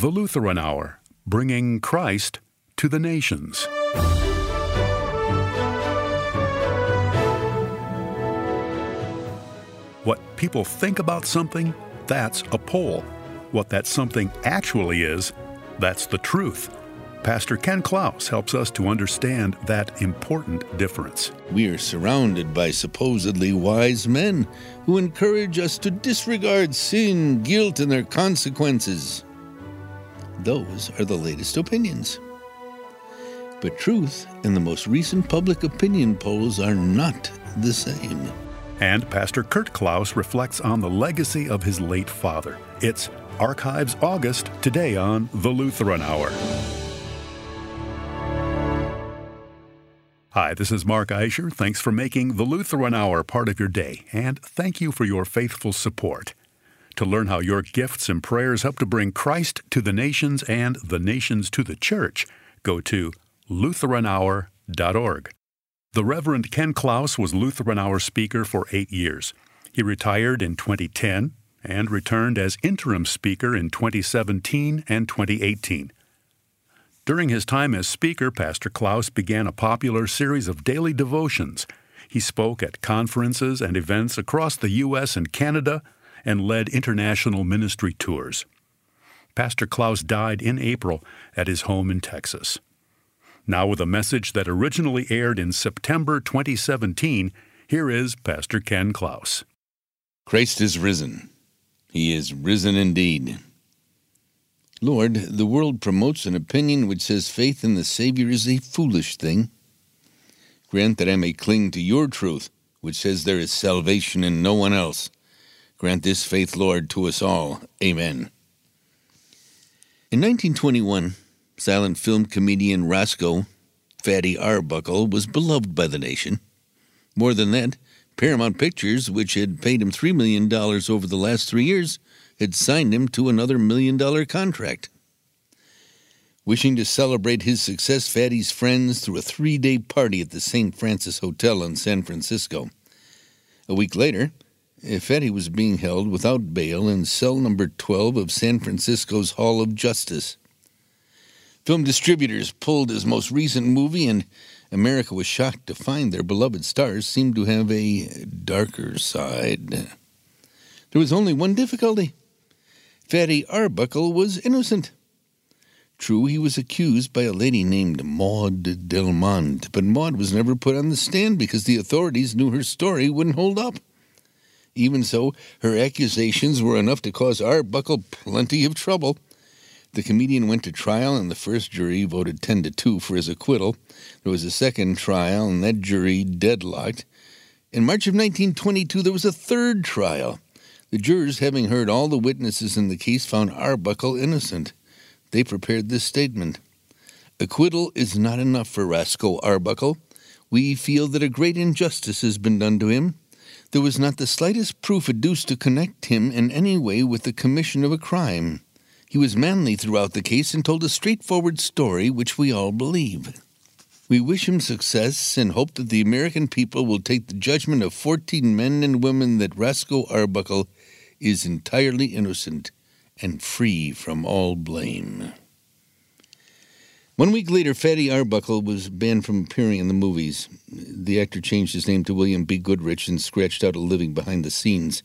The Lutheran Hour, bringing Christ to the nations. What people think about something, that's a poll. What that something actually is, that's the truth. Pastor Ken Klaus helps us to understand that important difference. We are surrounded by supposedly wise men who encourage us to disregard sin, guilt, and their consequences. Those are the latest opinions. But truth and the most recent public opinion polls are not the same. And Pastor Kurt Klaus reflects on the legacy of his late father. It's Archives August today on The Lutheran Hour. Hi, this is Mark Eischer. Thanks for making the Lutheran Hour part of your day, and thank you for your faithful support. To learn how your gifts and prayers help to bring Christ to the nations and the nations to the church, go to LutheranHour.org. The Reverend Ken Klaus was Lutheran Hour speaker for eight years. He retired in 2010 and returned as interim speaker in 2017 and 2018. During his time as speaker, Pastor Klaus began a popular series of daily devotions. He spoke at conferences and events across the U.S. and Canada and led international ministry tours. Pastor Klaus died in April at his home in Texas. Now, with a message that originally aired in September 2017, here is Pastor Ken Klaus. Christ is risen. He is risen indeed. Lord, the world promotes an opinion which says faith in the Savior is a foolish thing. Grant that I may cling to your truth, which says there is salvation in no one else. Grant this faith, Lord, to us all. Amen. In 1921, silent film comedian Roscoe Fatty Arbuckle was beloved by the nation. More than that, Paramount Pictures, which had paid him $3 million over the last three years, had signed him to another million dollar contract. Wishing to celebrate his success, Fatty's friends threw a three day party at the St. Francis Hotel in San Francisco. A week later, Fatty was being held without bail in cell number 12 of San Francisco's Hall of Justice. Film distributors pulled his most recent movie, and America was shocked to find their beloved stars seemed to have a darker side. There was only one difficulty Fatty Arbuckle was innocent. True, he was accused by a lady named Maud Delmont, but Maud was never put on the stand because the authorities knew her story wouldn't hold up. Even so, her accusations were enough to cause Arbuckle plenty of trouble. The comedian went to trial, and the first jury voted 10 to 2 for his acquittal. There was a second trial, and that jury deadlocked. In March of 1922, there was a third trial. The jurors, having heard all the witnesses in the case, found Arbuckle innocent. They prepared this statement Acquittal is not enough for Roscoe Arbuckle. We feel that a great injustice has been done to him. There was not the slightest proof adduced to connect him in any way with the commission of a crime. He was manly throughout the case and told a straightforward story which we all believe. We wish him success and hope that the American people will take the judgment of 14 men and women that Roscoe Arbuckle is entirely innocent and free from all blame. One week later, Fatty Arbuckle was banned from appearing in the movies. The actor changed his name to William B. Goodrich and scratched out a living behind the scenes,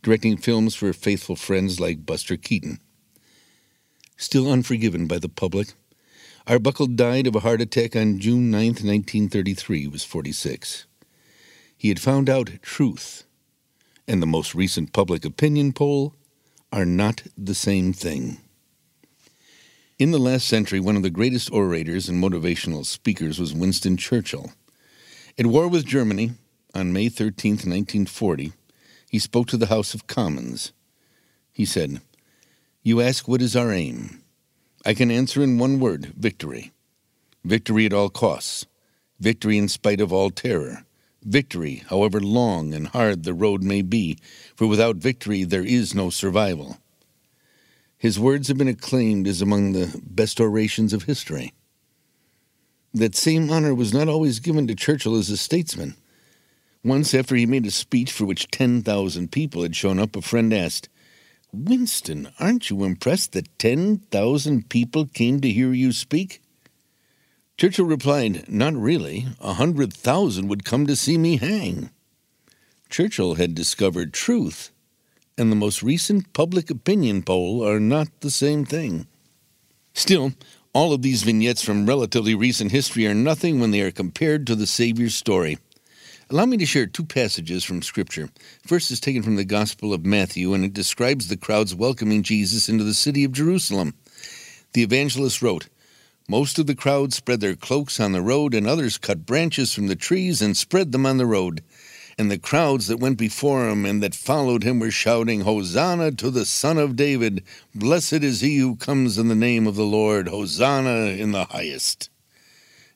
directing films for faithful friends like Buster Keaton. Still unforgiven by the public, Arbuckle died of a heart attack on June 9, 1933. He was 46. He had found out truth and the most recent public opinion poll are not the same thing. In the last century, one of the greatest orators and motivational speakers was Winston Churchill. At war with Germany, on May 13, 1940, he spoke to the House of Commons. He said, You ask what is our aim? I can answer in one word victory. Victory at all costs. Victory in spite of all terror victory, however long and hard the road may be, for without victory there is no survival. His words have been acclaimed as among the best orations of history. That same honor was not always given to Churchill as a statesman. Once, after he made a speech for which 10,000 people had shown up, a friend asked, Winston, aren't you impressed that 10,000 people came to hear you speak? Churchill replied, Not really. A hundred thousand would come to see me hang. Churchill had discovered truth, and the most recent public opinion poll are not the same thing. Still, all of these vignettes from relatively recent history are nothing when they are compared to the Savior's story. Allow me to share two passages from Scripture. First is taken from the Gospel of Matthew, and it describes the crowds welcoming Jesus into the city of Jerusalem. The evangelist wrote, Most of the crowd spread their cloaks on the road, and others cut branches from the trees and spread them on the road. And the crowds that went before him and that followed him were shouting, Hosanna to the Son of David! Blessed is he who comes in the name of the Lord! Hosanna in the highest!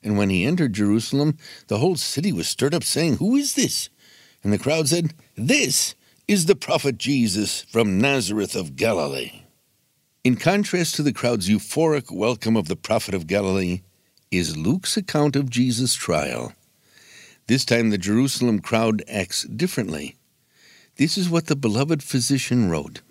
And when he entered Jerusalem, the whole city was stirred up, saying, Who is this? And the crowd said, This is the prophet Jesus from Nazareth of Galilee. In contrast to the crowd's euphoric welcome of the prophet of Galilee, is Luke's account of Jesus' trial. This time the Jerusalem crowd acts differently. This is what the beloved physician wrote.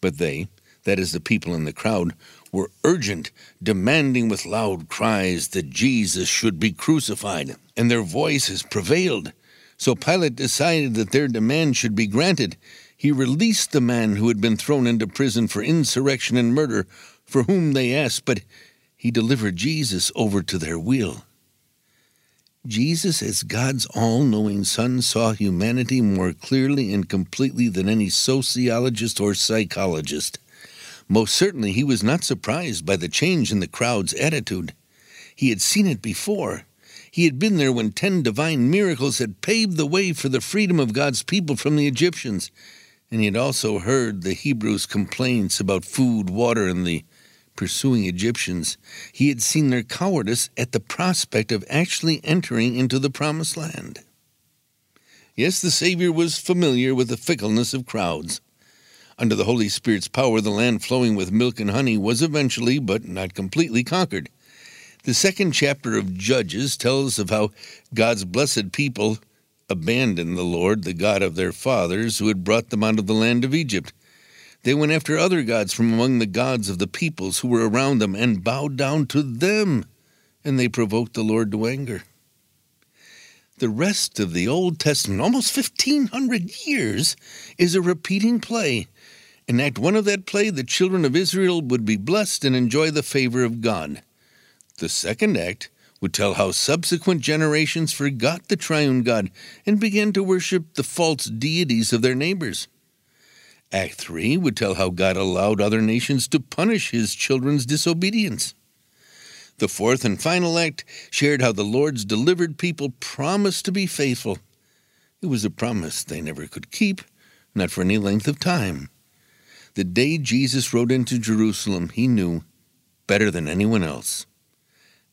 But they, that is, the people in the crowd, were urgent, demanding with loud cries that Jesus should be crucified, and their voices prevailed. So Pilate decided that their demand should be granted. He released the man who had been thrown into prison for insurrection and murder, for whom they asked, but he delivered Jesus over to their will. Jesus, as God's all knowing Son, saw humanity more clearly and completely than any sociologist or psychologist. Most certainly, he was not surprised by the change in the crowd's attitude. He had seen it before. He had been there when ten divine miracles had paved the way for the freedom of God's people from the Egyptians. And he had also heard the Hebrews' complaints about food, water, and the pursuing Egyptians. He had seen their cowardice at the prospect of actually entering into the Promised Land. Yes, the Savior was familiar with the fickleness of crowds. Under the Holy Spirit's power, the land flowing with milk and honey was eventually, but not completely, conquered. The second chapter of Judges tells of how God's blessed people abandoned the Lord, the God of their fathers, who had brought them out of the land of Egypt. They went after other gods from among the gods of the peoples who were around them and bowed down to them, and they provoked the Lord to anger. The rest of the Old Testament, almost 1,500 years, is a repeating play in Act 1 of that play, the children of Israel would be blessed and enjoy the favor of God. The second act would tell how subsequent generations forgot the triune God and began to worship the false deities of their neighbors. Act 3 would tell how God allowed other nations to punish his children's disobedience. The fourth and final act shared how the Lord's delivered people promised to be faithful. It was a promise they never could keep, not for any length of time. The day Jesus rode into Jerusalem, he knew, better than anyone else,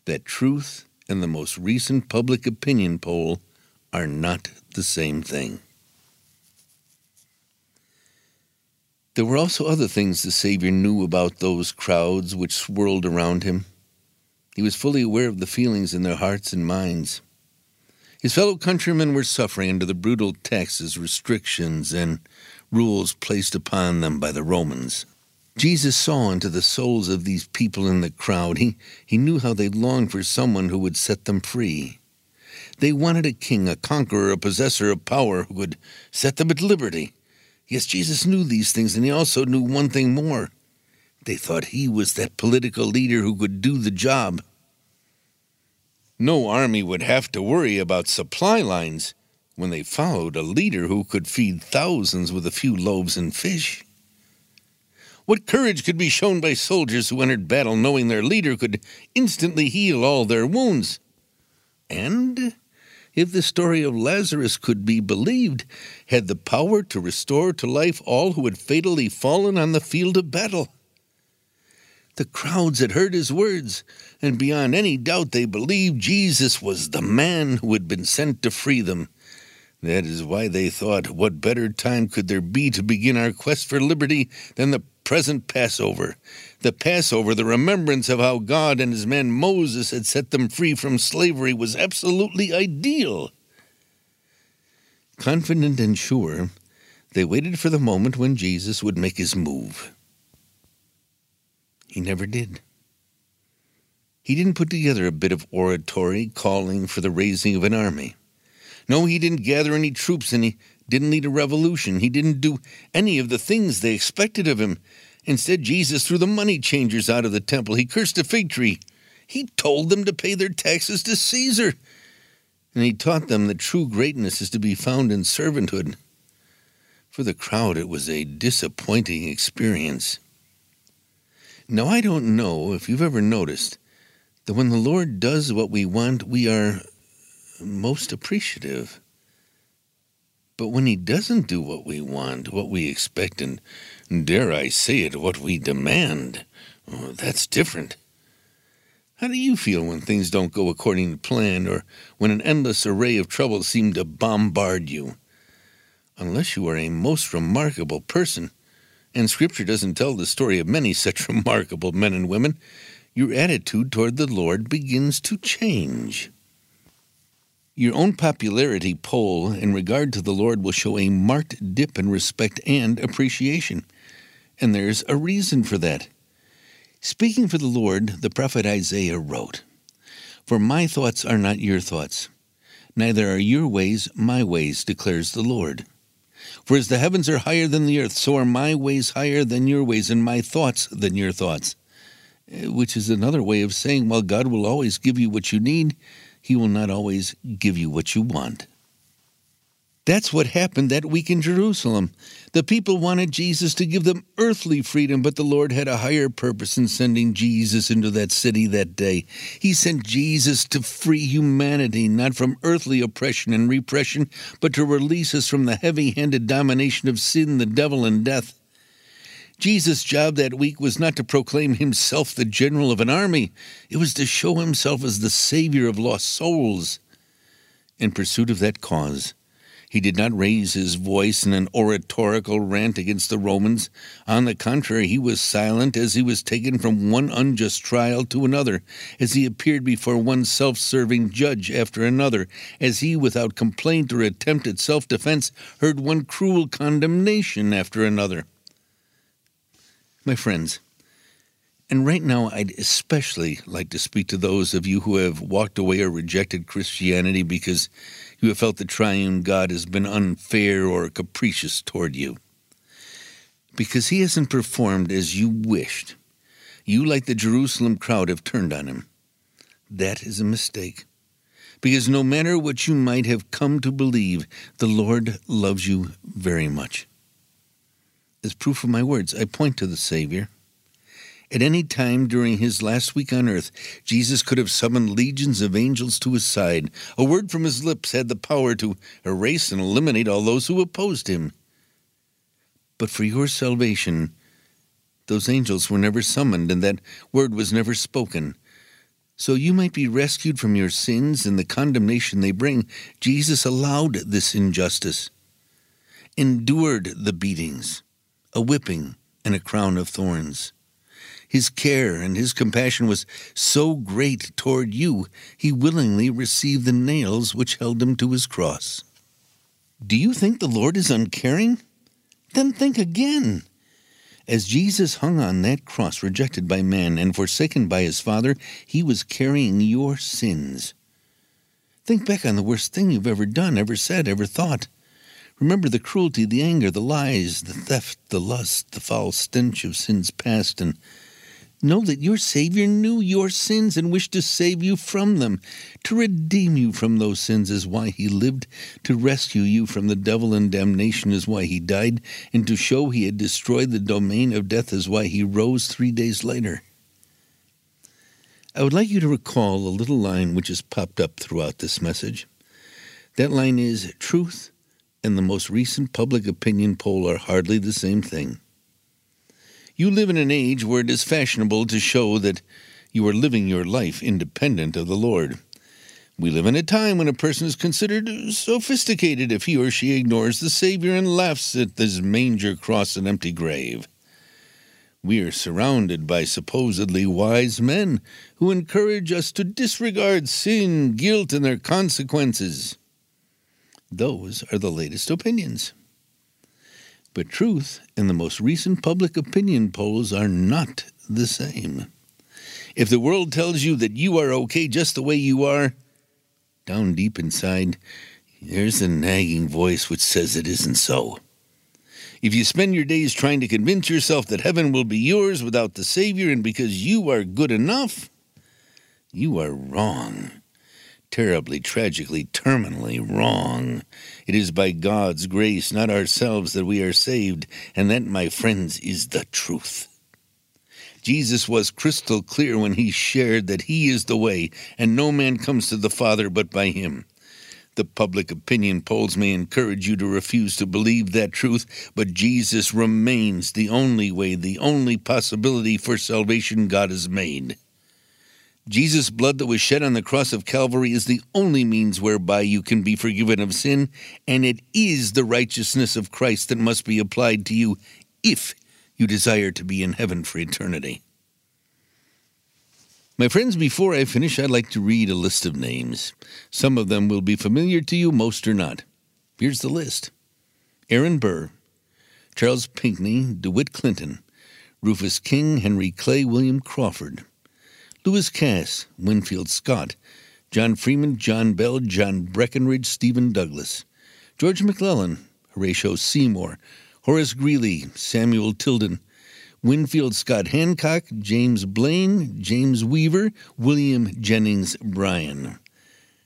that truth and the most recent public opinion poll are not the same thing. There were also other things the Savior knew about those crowds which swirled around him. He was fully aware of the feelings in their hearts and minds. His fellow countrymen were suffering under the brutal taxes, restrictions, and rules placed upon them by the Romans. Jesus saw into the souls of these people in the crowd. He, he knew how they longed for someone who would set them free. They wanted a king, a conqueror, a possessor of power who would set them at liberty. Yes, Jesus knew these things, and he also knew one thing more. They thought he was that political leader who could do the job. No army would have to worry about supply lines when they followed a leader who could feed thousands with a few loaves and fish? What courage could be shown by soldiers who entered battle knowing their leader could instantly heal all their wounds? And, if the story of Lazarus could be believed, had the power to restore to life all who had fatally fallen on the field of battle. The crowds had heard his words, and beyond any doubt they believed Jesus was the man who had been sent to free them that is why they thought, what better time could there be to begin our quest for liberty than the present Passover? The Passover, the remembrance of how God and his man Moses had set them free from slavery, was absolutely ideal. Confident and sure, They waited for the moment when Jesus would make his move. He never did. He didn't put together a bit of oratory calling for the raising of an army. No, he didn't gather any troops and he didn't lead a revolution. He didn't do any of the things they expected of him. Instead, Jesus threw the money changers out of the temple. He cursed a fig tree. He told them to pay their taxes to Caesar. And he taught them that true greatness is to be found in servanthood. For the crowd, it was a disappointing experience. Now, I don't know if you've ever noticed that when the Lord does what we want, we are most appreciative. But when He doesn't do what we want, what we expect, and dare I say it, what we demand, oh, that's different. How do you feel when things don't go according to plan, or when an endless array of troubles seem to bombard you? Unless you are a most remarkable person, and Scripture doesn't tell the story of many such remarkable men and women, your attitude toward the Lord begins to change. Your own popularity poll in regard to the Lord will show a marked dip in respect and appreciation. And there's a reason for that. Speaking for the Lord, the prophet Isaiah wrote, For my thoughts are not your thoughts, neither are your ways my ways, declares the Lord. For as the heavens are higher than the earth, so are my ways higher than your ways, and my thoughts than your thoughts. Eh, which is another way of saying, well, God will always give you what you need, He will not always give you what you want. That's what happened that week in Jerusalem. The people wanted Jesus to give them earthly freedom, but the Lord had a higher purpose in sending Jesus into that city that day. He sent Jesus to free humanity, not from earthly oppression and repression, but to release us from the heavy handed domination of sin, the devil, and death. Jesus' job that week was not to proclaim himself the general of an army, it was to show himself as the Savior of lost souls. In pursuit of that cause, he did not raise his voice in an oratorical rant against the Romans. On the contrary, he was silent as he was taken from one unjust trial to another, as he appeared before one self serving judge after another, as he, without complaint or attempt at self defense, heard one cruel condemnation after another my friends. And right now, I'd especially like to speak to those of you who have walked away or rejected Christianity because you have felt the triune God has been unfair or capricious toward you. Because he hasn't performed as you wished. You, like the Jerusalem crowd, have turned on him. That is a mistake. Because no matter what you might have come to believe, the Lord loves you very much. As proof of my words, I point to the Savior. At any time during his last week on earth, Jesus could have summoned legions of angels to his side. A word from his lips had the power to erase and eliminate all those who opposed him. But for your salvation, those angels were never summoned, and that word was never spoken. So you might be rescued from your sins and the condemnation they bring. Jesus allowed this injustice, endured the beatings a whipping, and a crown of thorns. His care and his compassion was so great toward you, he willingly received the nails which held him to his cross. Do you think the Lord is uncaring? Then think again. As Jesus hung on that cross, rejected by man and forsaken by his Father, he was carrying your sins. Think back on the worst thing you've ever done, ever said, ever thought. Remember the cruelty, the anger, the lies, the theft, the lust, the foul stench of sins past, and know that your Savior knew your sins and wished to save you from them. To redeem you from those sins is why he lived. To rescue you from the devil and damnation is why he died. And to show he had destroyed the domain of death is why he rose three days later. I would like you to recall a little line which has popped up throughout this message. That line is Truth and the most recent public opinion poll are hardly the same thing. You live in an age where it is fashionable to show that you are living your life independent of the Lord. We live in a time when a person is considered sophisticated if he or she ignores the Savior and laughs at this manger, cross, and empty grave. We are surrounded by supposedly wise men who encourage us to disregard sin, guilt, and their consequences. Those are the latest opinions. But truth and the most recent public opinion polls are not the same. If the world tells you that you are okay just the way you are, down deep inside, there's a nagging voice which says it isn't so. If you spend your days trying to convince yourself that heaven will be yours without the Savior and because you are good enough, you are wrong. Terribly, tragically, terminally wrong. It is by God's grace, not ourselves, that we are saved, and that, my friends, is the truth. Jesus was crystal clear when he shared that he is the way, and no man comes to the Father but by him. The public opinion polls may encourage you to refuse to believe that truth, but Jesus remains the only way, the only possibility for salvation God has made. Jesus' blood that was shed on the cross of Calvary is the only means whereby you can be forgiven of sin, and it is the righteousness of Christ that must be applied to you if you desire to be in heaven for eternity. My friends, before I finish, I'd like to read a list of names. Some of them will be familiar to you, most are not. Here's the list Aaron Burr, Charles Pinckney, DeWitt Clinton, Rufus King, Henry Clay, William Crawford, Lewis Cass, Winfield Scott, John Frémont, John Bell, John Breckinridge, Stephen Douglas, George McClellan, Horatio Seymour, Horace Greeley, Samuel Tilden, Winfield Scott Hancock, James Blaine, James Weaver, William Jennings Bryan.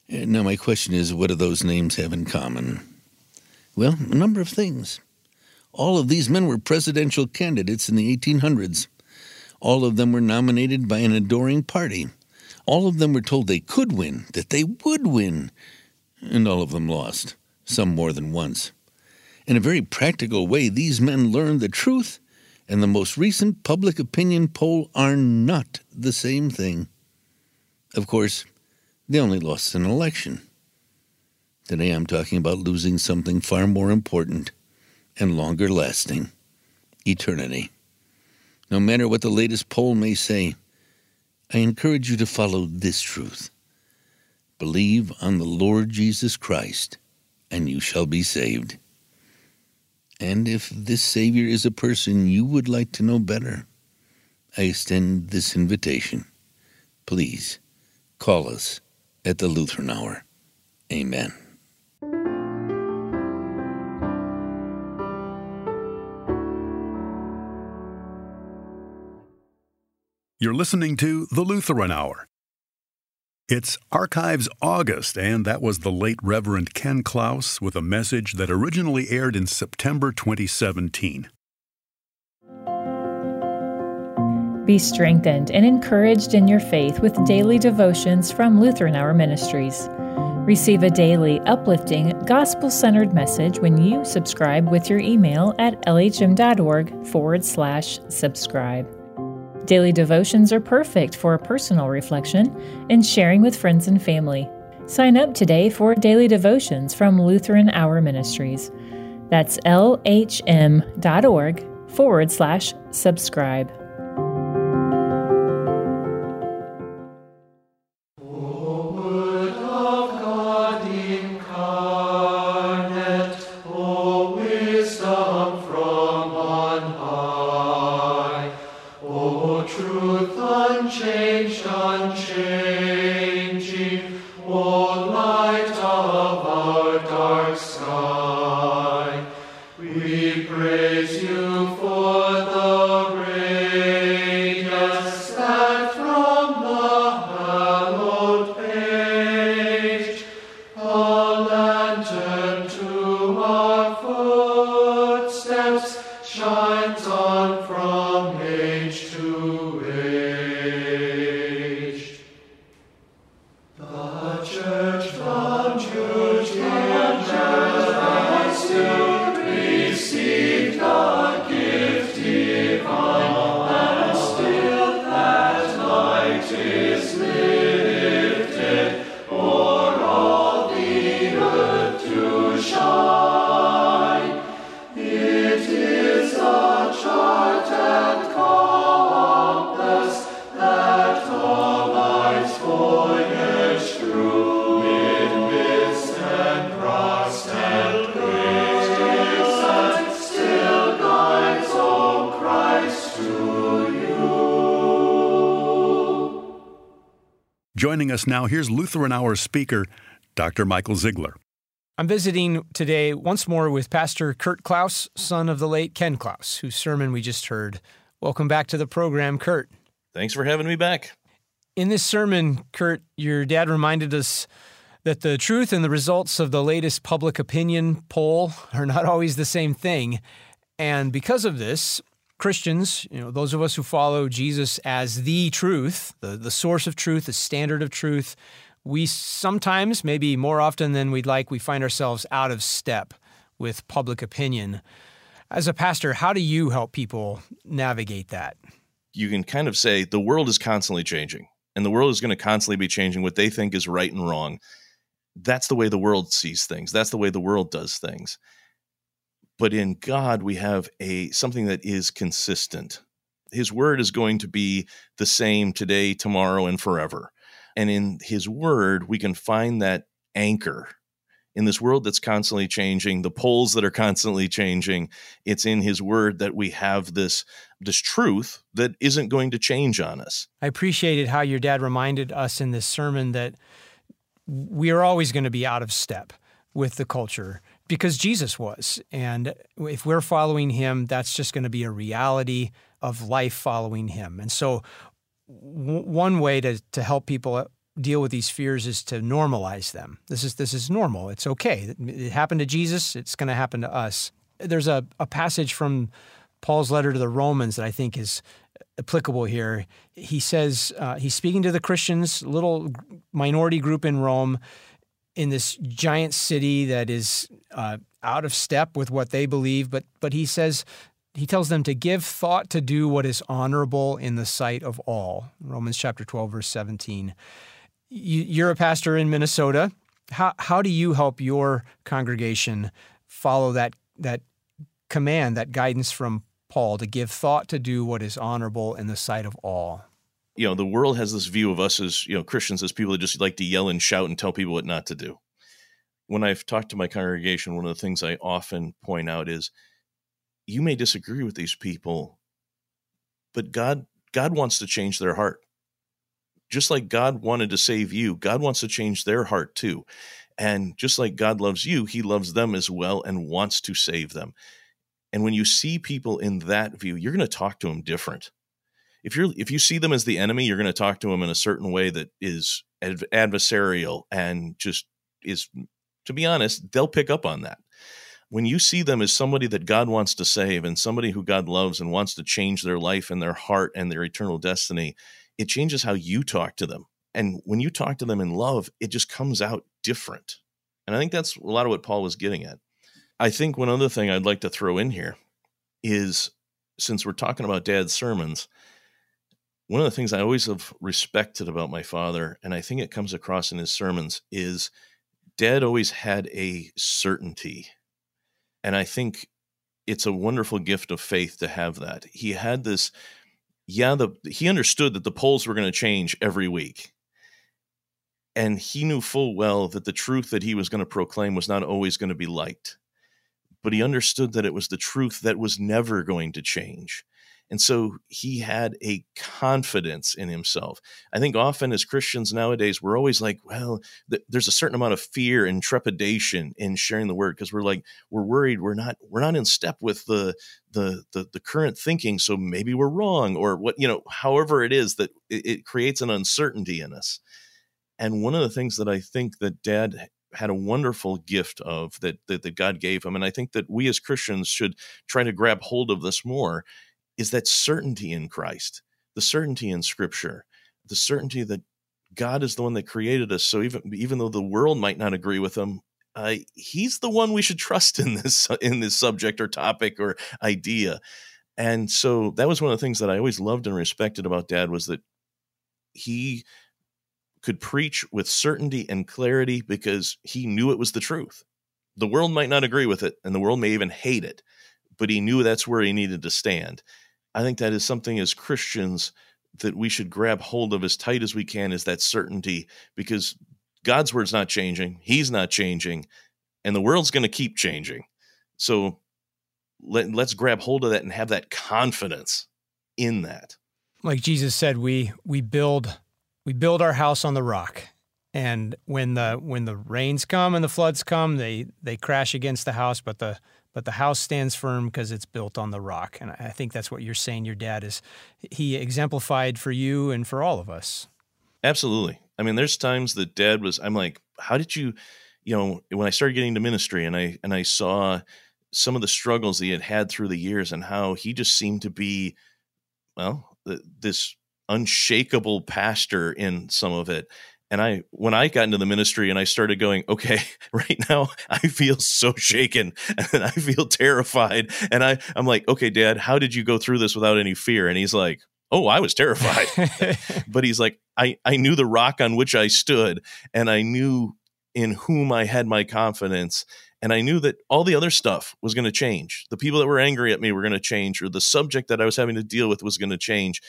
Uh, now, my question is what do those names have in common? Well, a number of things. All of these men were presidential candidates in the 1800s. All of them were nominated by an adoring party. All of them were told they could win, that they would win, and all of them lost, some more than once. In a very practical way, these men learned the truth and the most recent public opinion poll are not the same thing. Of course, they only lost an election. Today I'm talking about losing something far more important and longer lasting eternity. No matter what the latest poll may say, I encourage you to follow this truth. Believe on the Lord Jesus Christ, and you shall be saved. And if this Savior is a person you would like to know better, I extend this invitation. Please call us at the Lutheran Hour. Amen. You're listening to The Lutheran Hour. It's Archives August, and that was the late Reverend Ken Klaus with a message that originally aired in September 2017. Be strengthened and encouraged in your faith with daily devotions from Lutheran Hour Ministries. Receive a daily, uplifting, gospel centered message when you subscribe with your email at lhm.org forward slash subscribe. Daily devotions are perfect for personal reflection and sharing with friends and family. Sign up today for daily devotions from Lutheran Hour Ministries. That's lhm.org forward slash subscribe. Us now, here's Lutheran Hour speaker, Dr. Michael Zeigler. I'm visiting today once more with Pastor Kurt Klaus, son of the late Ken Klaus, whose sermon we just heard. Welcome back to the program, Kurt. Thanks for having me back. In this sermon, Kurt, your dad reminded us that the truth and the results of the latest public opinion poll are not always the same thing. And because of this, Christians, you know, those of us who follow Jesus as the truth, the, the source of truth, the standard of truth, we sometimes, maybe more often than we'd like, we find ourselves out of step with public opinion. As a pastor, how do you help people navigate that? You can kind of say the world is constantly changing, and the world is going to constantly be changing what they think is right and wrong. That's the way the world sees things. That's the way the world does things. But in God, we have a something that is consistent. His word is going to be the same today, tomorrow, and forever. And in his word, we can find that anchor in this world that's constantly changing, the polls that are constantly changing. It's in his word that we have this this truth that isn't going to change on us. I appreciated how your dad reminded us in this sermon that we are always going to be out of step with the culture because Jesus was. And if we're following him, that's just going to be a reality of life following him. And so w- one way to, to help people deal with these fears is to normalize them. This is this is normal. It's okay. It happened to Jesus. It's going to happen to us. There's a, a passage from Paul's letter to the Romans that I think is applicable here. He says uh, he's speaking to the Christians, little minority group in Rome, in this giant city that is uh, out of step with what they believe. But but he says he tells them to give thought to do what is honorable in the sight of all. Romans chapter 12, verse 17. You're a pastor in Minnesota. How, how do you help your congregation follow that, that command, that guidance from Paul to give thought to do what is honorable in the sight of all? You know, the world has this view of us as, you know, Christians as people that just like to yell and shout and tell people what not to do. When I've talked to my congregation, one of the things I often point out is you may disagree with these people, but God God wants to change their heart. Just like God wanted to save you, God wants to change their heart too. And just like God loves you, he loves them as well and wants to save them. And when you see people in that view, you're going to talk to them different. If you're if you see them as the enemy, you're going to talk to them in a certain way that is adversarial and just is to be honest, they'll pick up on that when you see them as somebody that God wants to save and somebody who God loves and wants to change their life and their heart and their eternal destiny, it changes how you talk to them. And when you talk to them in love, it just comes out different. And I think that's a lot of what Paul was getting at. I think one other thing I'd like to throw in here is since we're talking about dad's sermons, one of the things I always have respected about my father, and I think it comes across in his sermons, is dad always had a certainty and I think it's a wonderful gift of faith to have that. He had this, yeah, the he understood that the polls were going to change every week. And he knew full well that the truth that he was going to proclaim was not always going to be liked. But he understood that it was the truth that was never going to change. And so he had a confidence in himself. I think often as Christians nowadays, we're always like, well, th- there's a certain amount of fear and trepidation in sharing the word because we're like, we're worried we're not we're not in step with the, the the the current thinking, so maybe we're wrong or what you know. However, it is that it, it creates an uncertainty in us. And one of the things that I think that Dad had a wonderful gift of that, that that God gave him, and I think that we as Christians should try to grab hold of this more is that certainty in Christ, the certainty in Scripture, the certainty that God is the one that created us. So even even though the world might not agree with him, uh, he's the one we should trust in this in this subject or topic or idea. And so that was one of the things that I always loved and respected about Dad was that he could preach with certainty and clarity because he knew it was the truth. The world might not agree with it, and the world may even hate it, but he knew that's where he needed to stand. I think that is something as Christians that we should grab hold of as tight as we can is that certainty because God's word's not changing, he's not changing, and the world's going to keep changing. So let, let's grab hold of that and have that confidence in that. Like Jesus said, we we build we build our house on the rock. And when the when the rains come and the floods come, they they crash against the house, but the but the house stands firm because it's built on the rock. And I think that's what you're saying. Your dad is he exemplified for you and for all of us. Absolutely. I mean, there's times that dad was. I'm like, how did you, you know, when I started getting to ministry and I and I saw some of the struggles he had had through the years and how he just seemed to be, well, this unshakable pastor in some of it and I, when I got into the ministry and I started going, okay, right now I feel so shaken and I feel terrified. And I, I'm like, okay, dad, how did you go through this without any fear? And he's like, oh, I was terrified. but he's like, I, I knew the rock on which I stood and I knew in whom I had my confidence. And I knew that all the other stuff was going to change. The people that were angry at me were going to change, or the subject that I was having to deal with was going to change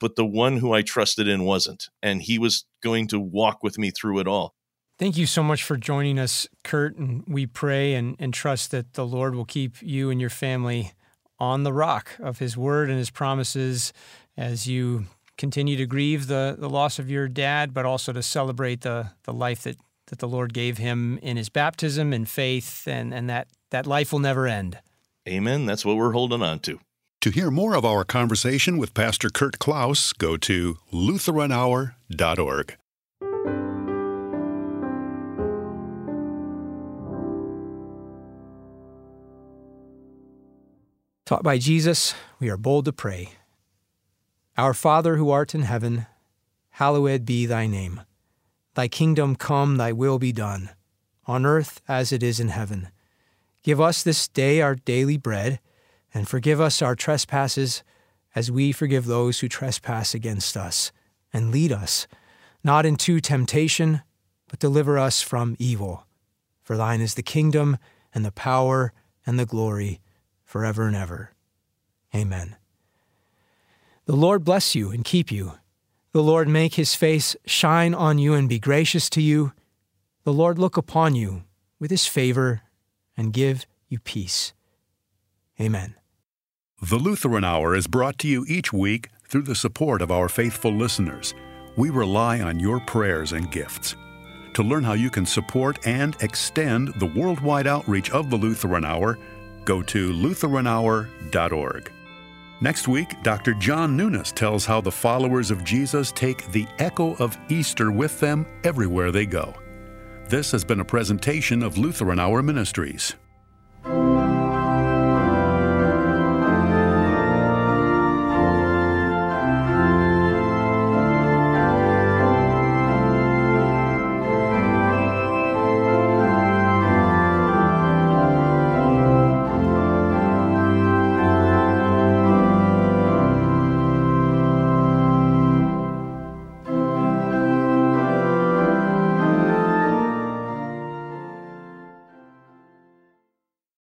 but the one who I trusted in wasn't. And he was going to walk with me through it all. Thank you so much for joining us, Kurt. And we pray and, and trust that the Lord will keep you and your family on the rock of his word and his promises as you continue to grieve the, the loss of your dad, but also to celebrate the, the life that, that the Lord gave him in his baptism and faith, and, and that, that life will never end. Amen. That's what we're holding on to. To hear more of our conversation with Pastor Kurt Klaus, go to LutheranHour.org. Taught by Jesus, we are bold to pray. Our Father who art in heaven, hallowed be thy name. Thy kingdom come, thy will be done, on earth as it is in heaven. Give us this day our daily bread and forgive us our trespasses as we forgive those who trespass against us. And lead us not into temptation, but deliver us from evil. For thine is the kingdom, and the power, and the glory, forever and ever. Amen. The Lord bless you and keep you. The Lord make his face shine on you and be gracious to you. The Lord look upon you with his favor and give you peace. Amen. The Lutheran Hour is brought to you each week through the support of our faithful listeners. We rely on your prayers and gifts. To learn how you can support and extend the worldwide outreach of the Lutheran Hour, go to LutheranHour.org. Next week, Dr. John Nunes tells how the followers of Jesus take the echo of Easter with them everywhere they go. This has been a presentation of Lutheran Hour Ministries.